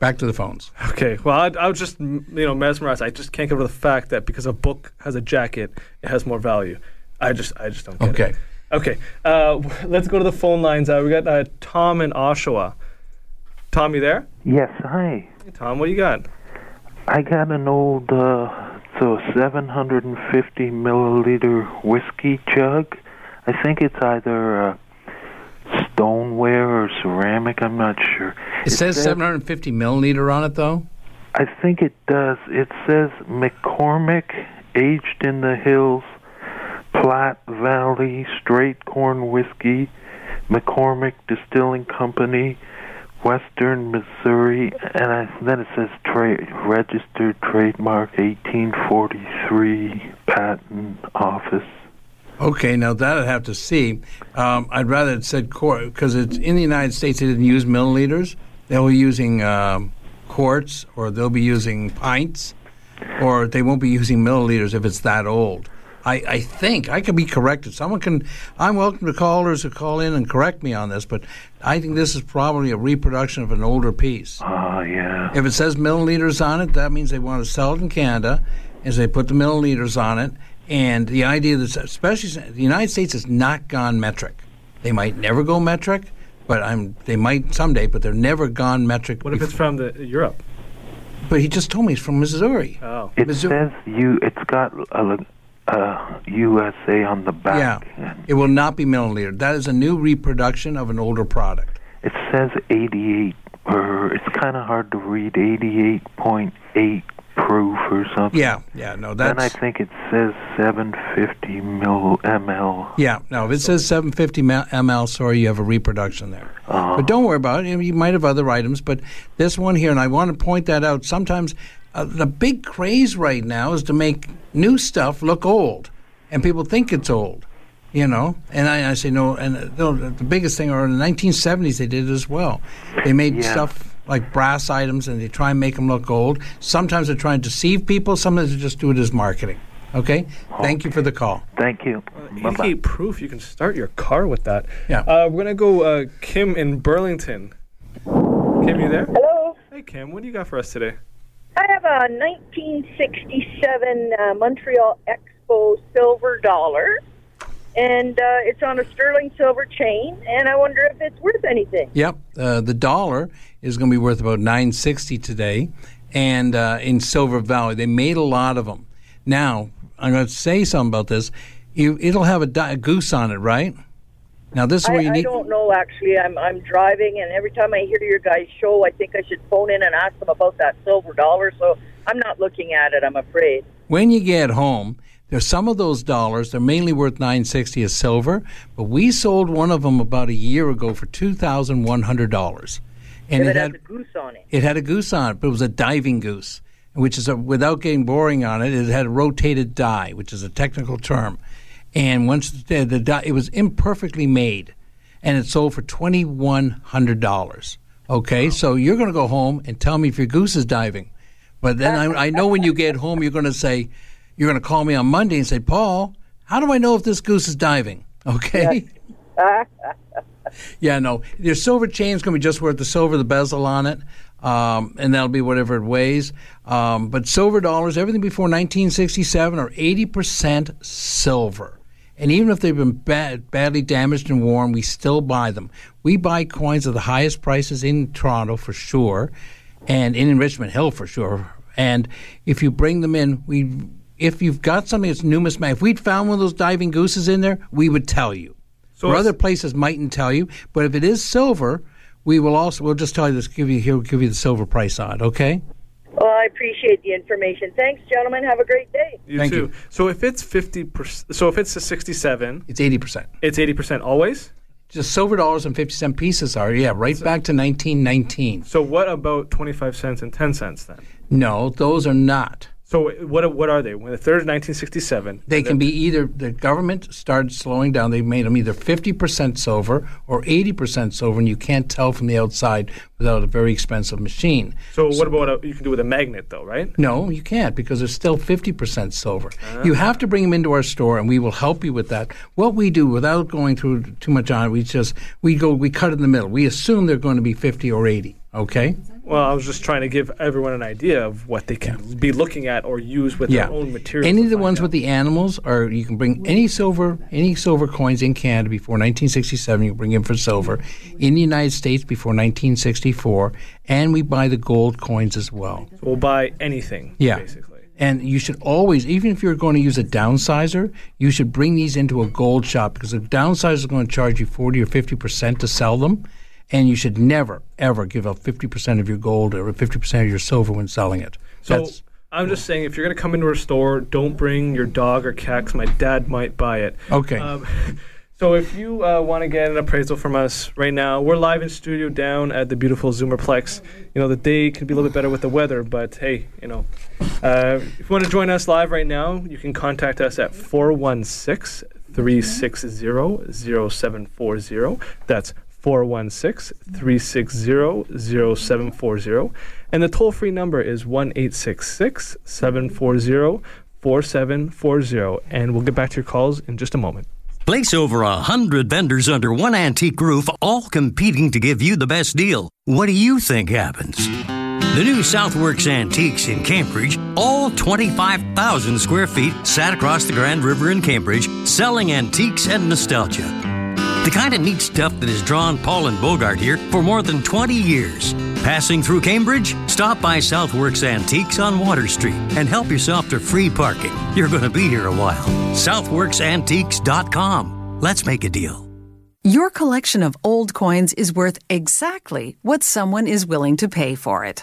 Back to the phones. Okay, well, I, I was just you know mesmerized. I just can't get over the fact that because a book has a jacket, it has more value. I just I just don't get Okay. it. Okay, uh, let's go to the phone lines. Uh, we got uh, Tom in Oshawa. Tom, you there? Yes, hi. Hey, Tom, what do you got? I got an old, uh, so 750 milliliter whiskey jug. I think it's either uh, stoneware or ceramic. I'm not sure. It says 750 milliliter on it, though. I think it does. It says McCormick, aged in the hills, Platte Valley, straight corn whiskey, McCormick Distilling Company, Western Missouri, and I, then it says tra- registered trademark 1843 patent office. Okay, now that I'd have to see. Um, I'd rather it said quart because it's in the United States. They didn't use milliliters. They'll be using um, quarts, or they'll be using pints, or they won't be using milliliters if it's that old. I, I think I could be corrected. Someone can. I'm welcome to callers to call in and correct me on this, but I think this is probably a reproduction of an older piece. Oh, yeah. If it says milliliters on it, that means they want to sell it in Canada, as they put the milliliters on it. And the idea that, especially the United States has not gone metric. They might never go metric, but I'm. They might someday, but they're never gone metric. What if it's from the Europe? But he just told me he's from Missouri. Oh, It Missouri- says you. It's got a, a USA on the back. Yeah, it will not be milliliter. That is a new reproduction of an older product. It says 88, or it's kind of hard to read. 88.8 proof or something. Yeah, yeah, no, that's. Then I think it says 750 mil ml. yeah. No, if it says 750 ml, ml, sorry, you have a reproduction there. Uh, But don't worry about it. You might have other items, but this one here, and I want to point that out. Sometimes uh, the big craze right now is to make new stuff look old, and people think it's old. You know, and I, I say no. And uh, no, the biggest thing, or in the 1970s, they did it as well. They made Yeah. stuff like brass items, and they try and make them look old. Sometimes they're trying to deceive people. Sometimes they just do it as marketing. Okay. Thank you for the call. Thank you. Bye-bye. 88 proof. You can start your car with that. Yeah. Uh, we're gonna go uh, Kim in Burlington. Kim, you there? Hello. Hey, Kim. What do you got for us today? I have a 1967 uh, Montreal Expo silver dollar, and uh, it's on a sterling silver chain, and I wonder if it's worth anything. Yep, uh, the dollar is going to be worth about nine sixty today, and uh, in Silver Valley they made a lot of them. Now I'm going to say something about this. You, it'll have a, di- a goose on it, right? Now this is I, where you I need. don't know actually. I'm I'm driving, and every time I hear your guys' show, I think I should phone in and ask them about that silver dollar. So I'm not looking at it. I'm afraid. when you get home, there's some of those dollars. They're mainly worth nine sixty as silver, but we sold one of them about a year ago for two thousand one hundred dollars, and if it it had a goose on it. It had a goose on it, but it was a diving goose, which is a, without getting boring on it. It had a rotated die, which is a technical term, and once the, the die, it was imperfectly made, and it sold for twenty one hundred dollars. Okay, so you're going to go home and tell me if your goose is diving, but then I, I know when you get home, you're going to say, you're going to call me on Monday and say, Paul, how do I know if this goose is diving? Okay. Yeah, no. Your silver chain's going to be just worth the silver, the bezel on it, um, and that'll be whatever it weighs. Um, but silver dollars, everything before 1967 are 80% silver. And even if they've been bad, badly damaged and worn, we still buy them. We buy coins at the highest prices in Toronto for sure, and in Richmond Hill for sure. And if you bring them in, we if you've got something that's numismatic, if we'd found one of those diving gooses in there, we would tell you. So or other places mightn't tell you, but if it is silver, we will also we'll just tell you this. Give you here, we'll give you the silver price on it. Okay. Well, I appreciate the information. Thanks, gentlemen. Have a great day. You Thank too. you. So if it's 50 percent, so if it's a 67, It's eighty percent. it's 80 percent always. just silver dollars and 50 cent pieces are. Yeah, right back to 1919. So what about 25 cents and 10 cents then? No, those are not. So what what are they? When the third is 1967. They can be either the government started slowing down. They made them either 50% silver or 80% silver, and you can't tell from the outside without a very expensive machine. So, what about a, you can do with a magnet though, right? No, you can't because there's still 50% silver. Ah. You have to bring them into our store, and we will help you with that. What we do, without going through too much on it, we just we go we cut in the middle. We assume they're going to be 50 or 80. Okay. Well, I was just trying to give everyone an idea of what they can be looking at or use with yeah. their own material. Any of the ones out. with the animals, or you can bring any silver, any silver coins in Canada before 1967. You can bring in for silver. In the United States before 1964, and we buy the gold coins as well. So we'll buy anything. Yeah. Basically. And you should always, even if you're going to use a downsizer, you should bring these into a gold shop because a downsizer is going to charge you 40 or 50 percent to sell them. And you should never, ever give up 50% of your gold or 50% of your silver when selling it. So That's, I'm just saying, if you're going to come into a store, don't bring your dog or cat 'cause my dad might buy it. Okay. Um, so if you uh, want to get an appraisal from us right now, we're live in studio down at the beautiful Zoomerplex. You know, the day can be a little bit better with the weather, but hey, you know, uh, if you want to join us live right now, you can contact us at 416 360 0740. That's 416 360 0740. And the toll free number is 1 740 4740. And we'll get back to your calls in just a moment. Place over a hundred vendors under one antique roof, all competing to give you the best deal. What do you think happens? The new Southworks Antiques in Cambridge, all 25,000 square feet, sat across the Grand River in Cambridge, selling antiques and nostalgia. The kind of neat stuff that has drawn Paul and Bogart here for more than 20 years. Passing through Cambridge? Stop by Southworks Antiques on Water Street and help yourself to free parking. You're going to be here a while. SouthworksAntiques.com. Let's make a deal. Your collection of old coins is worth exactly what someone is willing to pay for it.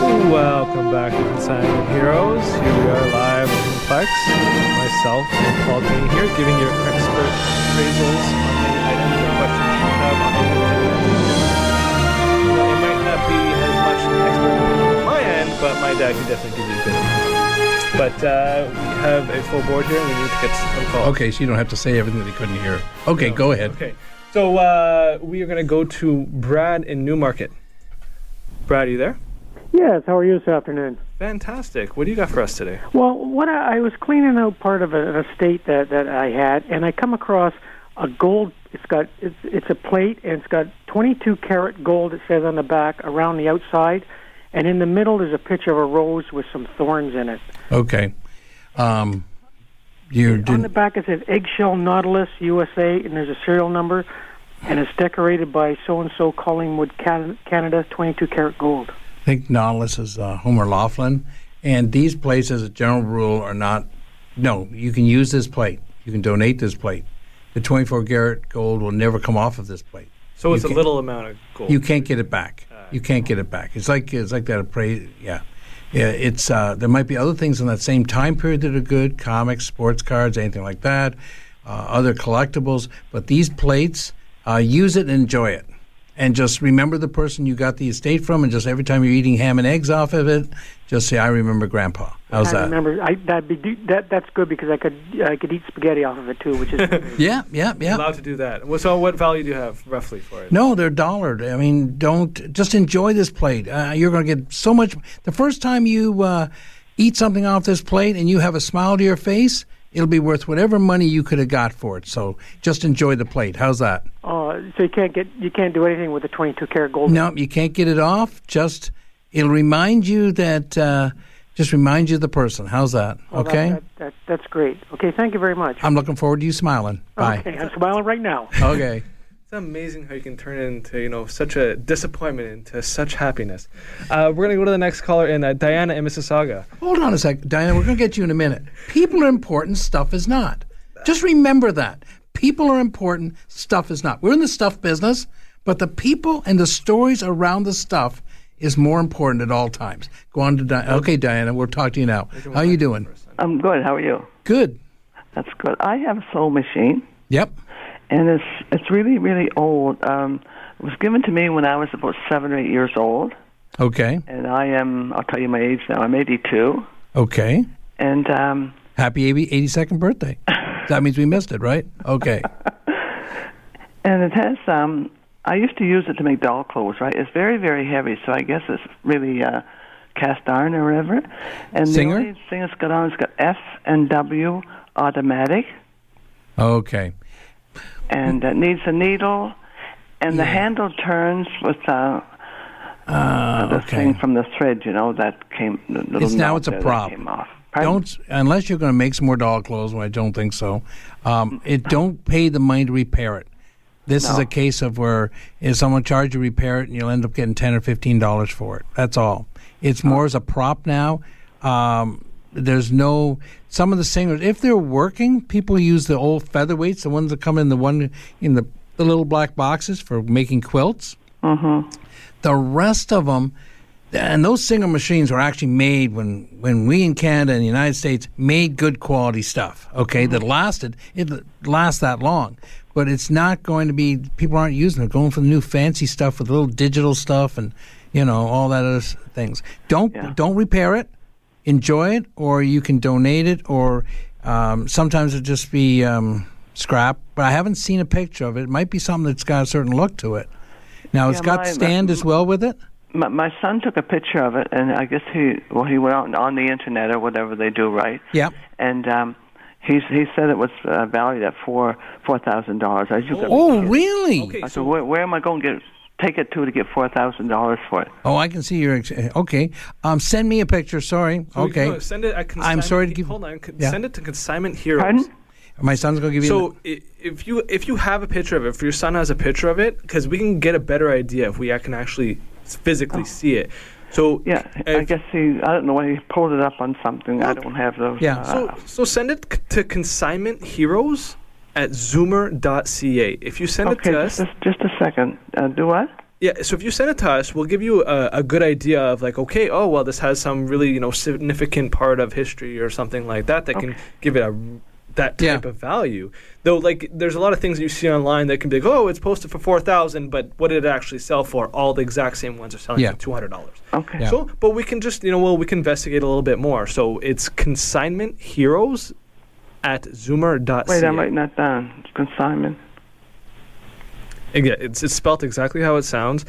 Welcome back to Consignment Heroes. Here we are live in Plex. Myself and Paul Dean here, giving your expert appraisals on any items or questions you have on it might not be as much expert on my end, but my dad can definitely give you a good opinion. But uh, we have a full board here, and we need to get some calls. okay, so you don't have to say everything that he couldn't hear. Okay, go ahead. Okay. So uh, we are going to go to Brad in Newmarket. Brad, are you there? Yes, how are you this afternoon? Fantastic. What do you got for us today? Well, what I, I was cleaning out part of a, an estate that that I had, and I come across a gold. It's got it's it's a plate, and it's got 22 karat gold. It says on the back around the outside, and in the middle there's a picture of a rose with some thorns in it. Okay. Um, you On the didn't. back it says Eggshell Nautilus USA, and there's a serial number, and it's decorated by so and so Collingwood, Can- Canada, 22 karat gold. I think Nautilus is uh, Homer Laughlin, and these plates, as a general rule, are not. No, you can use this plate. You can donate this plate. The 24 karat gold will never come off of this plate. So it's a little amount of gold. You can't get it back. You can't get it back. It's like it's like that appraise. Yeah, yeah. It's uh, there might be other things in that same time period that are good, comics, sports cards, anything like that, uh, other collectibles. But these plates, uh, use it and enjoy it, and just remember the person you got the estate from, and just every time you're eating ham and eggs off of it, just say, "I remember Grandpa." How's I that? remember I, that'd be that. That's good because I could I could eat spaghetti off of it too, which is Yeah, yeah, yeah. allowed to do that. Well, So, what value do you have roughly for it? No, they're dollared. I mean, don't just enjoy this plate. Uh, you're going to get so much. The first time you uh, eat something off this plate and you have a smile to your face, it'll be worth whatever money you could have got for it. So just enjoy the plate. How's that? uh, so you can't get you can't do anything with the 22 karat gold. No, you can't get it off. Just it'll remind you that. Uh, just remind you of the person. How's that? Well, that- okay. that, that, that's great. Okay, thank you very much. I'm looking forward to you smiling. Bye. Okay, I'm smiling right now. Okay. It's amazing how you can turn it into you know such a disappointment into such happiness. Uh, we're gonna go to the next caller in uh, Diana in Mississauga. Hold on a sec, Diana. We're going to get you in a minute. People are important. Stuff is not. Just remember that. People are important. Stuff is not. We're in the stuff business, but the people and the stories around the stuff is more important at all times. Go on to Diana. Okay, Diana. We'll talk to you now. How are you doing? I'm good. How are you? Good. That's good. I have a sewing machine, Yep. And it's it's really really old. Um, it was given to me when I was about seven or eight years old, Okay. and I am. I'll tell you my age now. I'm 82, Okay. and um, Happy 82nd birthday. that means we missed it, right? Okay. and it has. Um, I used to use it to make doll clothes. Right? It's very very heavy, so I guess it's really uh, cast iron or whatever. And Singer? the only thing it's got on, it's got F and W automatic. Okay. And it needs a needle, and the handle turns with uh, Uh, the okay. thing from the thread, you know, that came. The little It's now it's a prop. Came off. Pardon? Don't unless you're going to make some more doll clothes. Well, I don't think so. Um, it don't pay the money to repair it. This is a case of where if someone charge you to repair it, and you'll end up getting ten or fifteen dollars for it. That's all. It's more as a prop now. Um, there's no some of the singers if they're working, people use the old featherweights, the ones that come in the one in the, the little black boxes for making quilts. Mm-hmm. The rest of them, and those singer machines were actually made when when we in Canada and the United States made good quality stuff. Okay, that lasted. It lasts that long, but it's not going to be. People aren't using it. Going for the new fancy stuff with little digital stuff and you know all that other things. Don't don't repair it. Enjoy it, or you can donate it, or um, sometimes it'll just be um, scrap. But I haven't seen a picture of it. It might be something that's got a certain look to it. Now it's got my- stand as well with it. My, my son took a picture of it, and I guess he well he went out on the internet or whatever they do, right? Yep. And um, he he said it was uh, valued at four four thousand dollars. I just Oh, really? I said, where, where am I going to get take it to to get four thousand dollars for it? Oh, I can see your ex- okay. Um, send me a picture. Sorry. So, okay. no, send it. At I'm sorry to give. Hold on. con- Yeah. Send it to Consignment Heroes. Pardon? My son's gonna give you. So i- if you if you have a picture of it, if your son has a picture of it, because we can get a better idea if we can actually physically see it. So Yeah, I guess he. I don't know why he pulled it up on something. I don't have those. Yeah. Uh, So so send it c- to Consignment Heroes at zoomer.ca. If you send okay, it to us, just, just a second. Uh, do what? yeah. So if you send it to us, we'll give you a, a good idea of like, okay, oh well, this has some really you know significant part of history or something like that that can give it a that type of value. Though, like, there's a lot of things that you see online that can be like, oh, it's posted for four thousand, but what did it actually sell for? All the exact same ones are selling Yeah. for two hundred dollars. Okay. Yeah. So, but we can just, you know, well, we can investigate a little bit more. So it's consignment heroes at zoomer.ca. Wait, I'm writing that down. Consignment. Yeah, it's, it's spelled exactly how it sounds.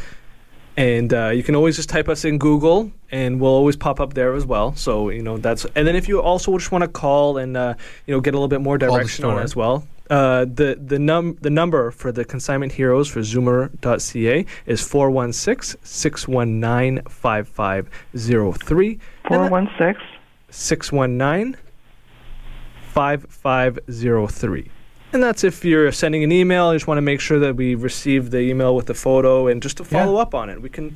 And uh, you can always just type us in Google, and we'll always pop up there as well. So you know that's. And then if you also just want to call and uh, you know get a little bit more direction on it as well, uh, the the num the number for the consignment heroes for Zoomer.ca is 416-619-5503. Four one six. 619 5503. And that's if you're sending an email, you just want to make sure that we receive the email with the photo and just to follow up on it. We can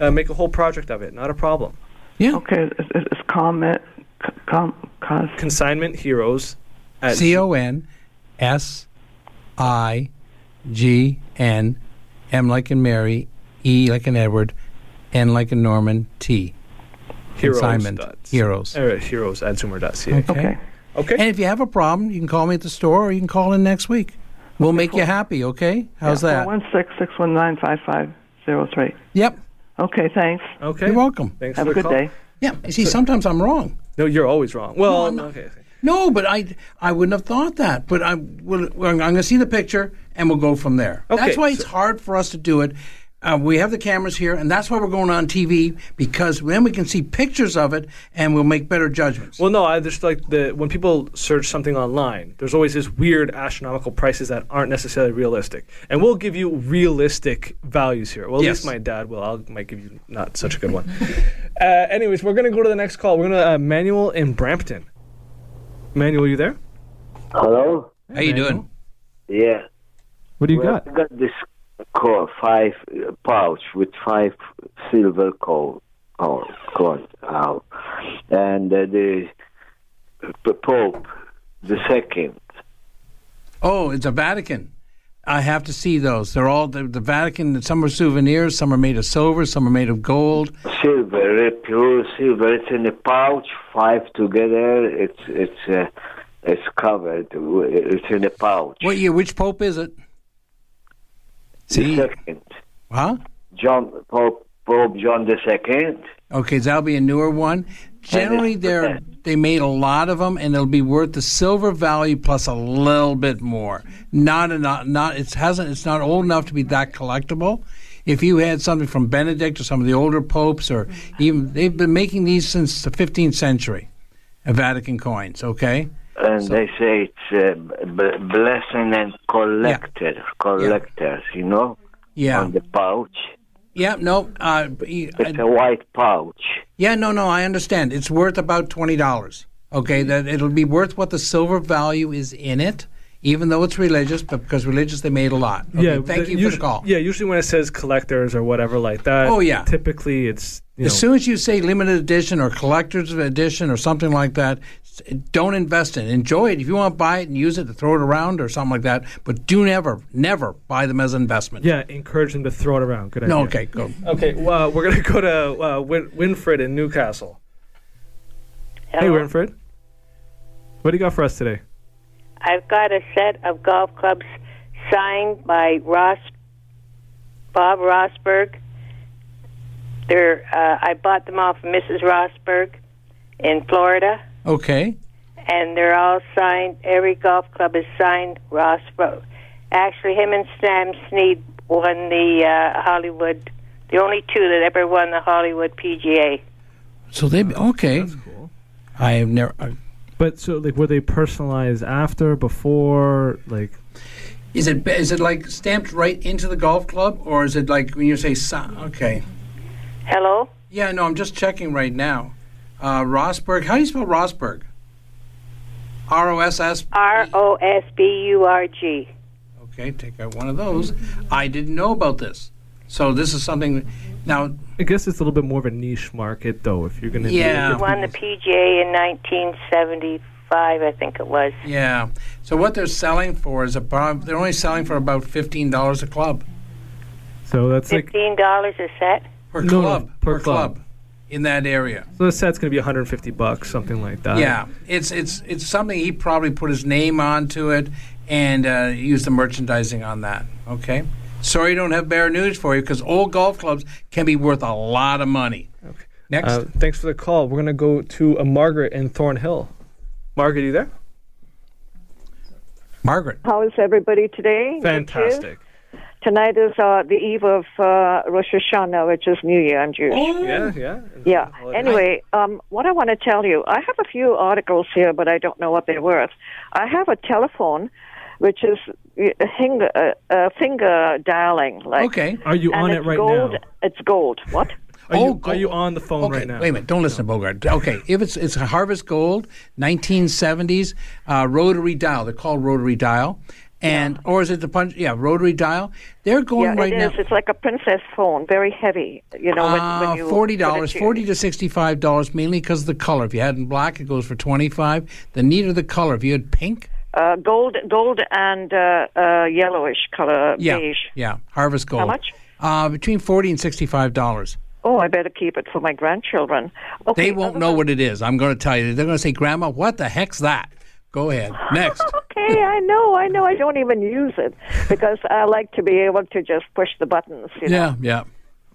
uh, make a whole project of it, not a problem. Yeah. Okay, it's, it's it's comment. c- Com, cos, Consignment Heroes at C O N S I G N M like in Mary, E like in Edward, N like in Norman, T. Heroes Consignment. Heroes. uh, heroes at zoomer.ca. Okay. Okay. And if you have a problem, you can call me at the store or you can call in next week. We'll make you happy, okay? How's that? Four one six six one nine five five zero three. Yep. Okay, thanks. Okay. You're welcome. Thanks Have for a good call. day. Yeah. You see, sometimes I'm wrong. No, you're always wrong. Well, I'm okay. No, but I I wouldn't have thought that. But I will, well, I'm going to see the picture and we'll go from there. Okay, that's why it's hard for us to do it. Uh, we have the cameras here, and that's why we're going on TV because then we can see pictures of it and we'll make better judgments. Well, no, I just like the when people search something online, there's always this weird astronomical prices that aren't necessarily realistic, and we'll give you realistic values here. Well, at Yes. least my dad will. I might give you not such a good one. uh, anyways, we're gonna go to the next call. We're gonna uh, Manuel in Brampton. Manuel, you there? Hello? How you doing? Yeah. What do you well, got? I got this co- five uh, pouch with five silver coin, coin, coin out, and uh, the, the Pope, the second. Oh, it's a Vatican. I have to see those. They're all the, the Vatican. Some are souvenirs. Some are made of silver. Some are made of gold. Silver, uh, pure silver. It's in a pouch, five together. It's it's uh, it's covered. It's in a pouch. What year? Which pope is it? The second. Huh? John Pope Pope John the Second. Okay, that'll be a newer one. Generally, they're they made a lot of them, and it'll be worth the silver value plus a little bit more. Not enough. Not it hasn't. It's not old enough to be that collectible. If you had something from Benedict or some of the older popes, or even they've been making these since the 15th century, Vatican coins. Okay. And they say it's uh, b- blessing and collector, collectors, you know, Yeah. on the pouch. Yeah. No. Uh, b- It's a white pouch. Yeah, no, no, I understand. It's worth about twenty dollars. Okay, that it'll be worth what the silver value is in it, even though it's religious, but because religious they made a lot. Okay, yeah, thank the- you for usu- the call. Yeah, usually when it says collectors or whatever like that. Oh, yeah. Typically, it's you As know, soon as you say limited edition or collector's edition or something like that, don't invest in it. Enjoy it. If you want to buy it and use it to throw it around or something like that, but do never, never buy them as an investment. Yeah, encourage them to throw it around. Good idea. No, okay, go. Okay, well, we're gonna go to uh, Win- Winfred in Newcastle. Hey, Winfred. What do you got for us today? I've got a set of golf clubs signed by Ross Bob Rosburg. They're uh, I bought them off from Mrs. Rosburg in Florida, Okay. and they're all signed. Every golf club is signed Rosburg. Actually, him and Sam Snead won the uh, Hollywood. The only two that ever won the Hollywood PGA. So they okay. That's cool. I have never. I, But so, like, were they personalized after, before, like? Is it is it like stamped right into the golf club, or is it like when you say si- okay? Hello. Yeah, no, I'm just checking right now. Uh, Rosburg. How do you spell Rosburg? R O S S. R O S B U R G. Okay, take out one of those. I didn't know about this, so this is something. Now, I guess it's a little bit more of a niche market, though. If you're gonna, He won the PGA in 1975, I think it was. yeah. So what they're selling for is about they're only selling for about fifteen dollars a club So that's like Fifteen dollars a set. Per No, no, club per club. in that area. so the set's gonna be 150 bucks, something like that. yeah, it's it's it's something he probably put his name onto it and uh, used the merchandising on that. Okay. Sorry, I don't have better news for you because old golf clubs can be worth a lot of money. Okay. Next. Uh, thanks for the call. We're gonna go to a Margaret in Thornhill. Margaret, you there? Margaret. How is everybody today? Fantastic. Tonight is uh, the eve of uh, Rosh Hashanah, which is New Year. I'm Jewish. Yeah, yeah. Yeah. Anyway, um, what I want to tell you, I have a few articles here, but I don't know what they're worth. I have a telephone, which is uh, finger, uh, uh, finger dialing. Like, Okay. Are you on it right gold, now? It's gold. What? Are Oh, you gold. are you on the phone Okay, right now? wait a minute. Don't listen to Bogart. Okay, if it's it's a Harvest Gold, 1970s uh, rotary dial. They're called rotary dial, and or is it the punch? Yeah, rotary dial. They're going yeah, right it now. is. It's like a princess phone, very heavy. You know, when, Uh, when you forty dollars, to- forty to sixty-five dollars, mainly because of the color. If you had in black, it goes for twenty-five. The neater the color. If you had pink, Uh, gold, gold, and uh, uh, yellowish color, yeah, beige. yeah, Harvest Gold. How much? Uh, between forty and sixty-five dollars. Oh, I better keep it for my grandchildren. Okay, They won't know what it is. I'm going to tell you. They're going to say, "Grandma, what the heck's that?" Go ahead. Next. Okay, I know, I know. I don't even use it because I like to be able to just push the buttons. You know? yeah, yeah.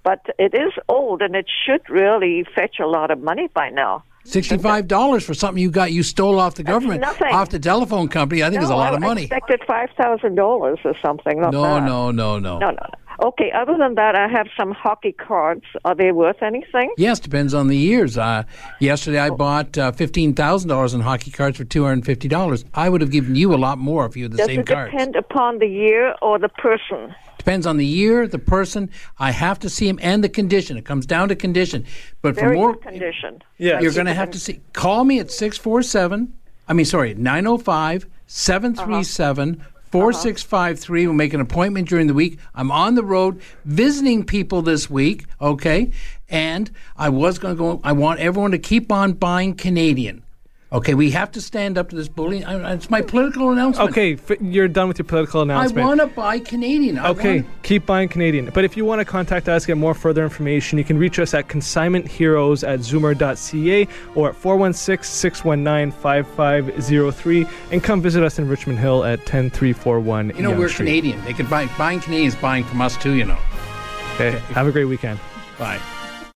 But it is old, and it should really fetch a lot of money by now. Sixty-five dollars for something you got you stole off the government, off the telephone company. I think is a No, lot I of money. expected five thousand dollars or something. No, no, no, no. no, no, no. Okay. Other than that, I have some hockey cards. Are they worth anything? Yes, depends on the years. Uh, yesterday, I bought uh, fifteen thousand dollars in hockey cards for two hundred and fifty dollars. I would have given you a lot more if you had the Does same it cards. depend upon the year or the person? Depends on the year, the person. I have to see him and the condition. It comes down to condition. But for Very more, good condition. you're going to have to see. Call me at six four seven. I mean, sorry, 905 737 4653. We'll make an appointment during the week. I'm on the road visiting people this week, okay? And I was going to go, I want everyone to keep on buying Canadian. Okay, we have to stand up to this bullying. I- It's my political announcement. Okay, f- you're done with your political announcement. I want to buy Canadian. I Okay, wanna- keep buying Canadian. But if you want to contact us, get more further information, you can reach us at consignmentheroes at zoomer.ca or at 416 619 5503 and come visit us in Richmond Hill at 10341 You know, Yonge we're Street. Canadian. They could buy buying Canadian is buying from us too. You know. Okay, have a great weekend. Bye.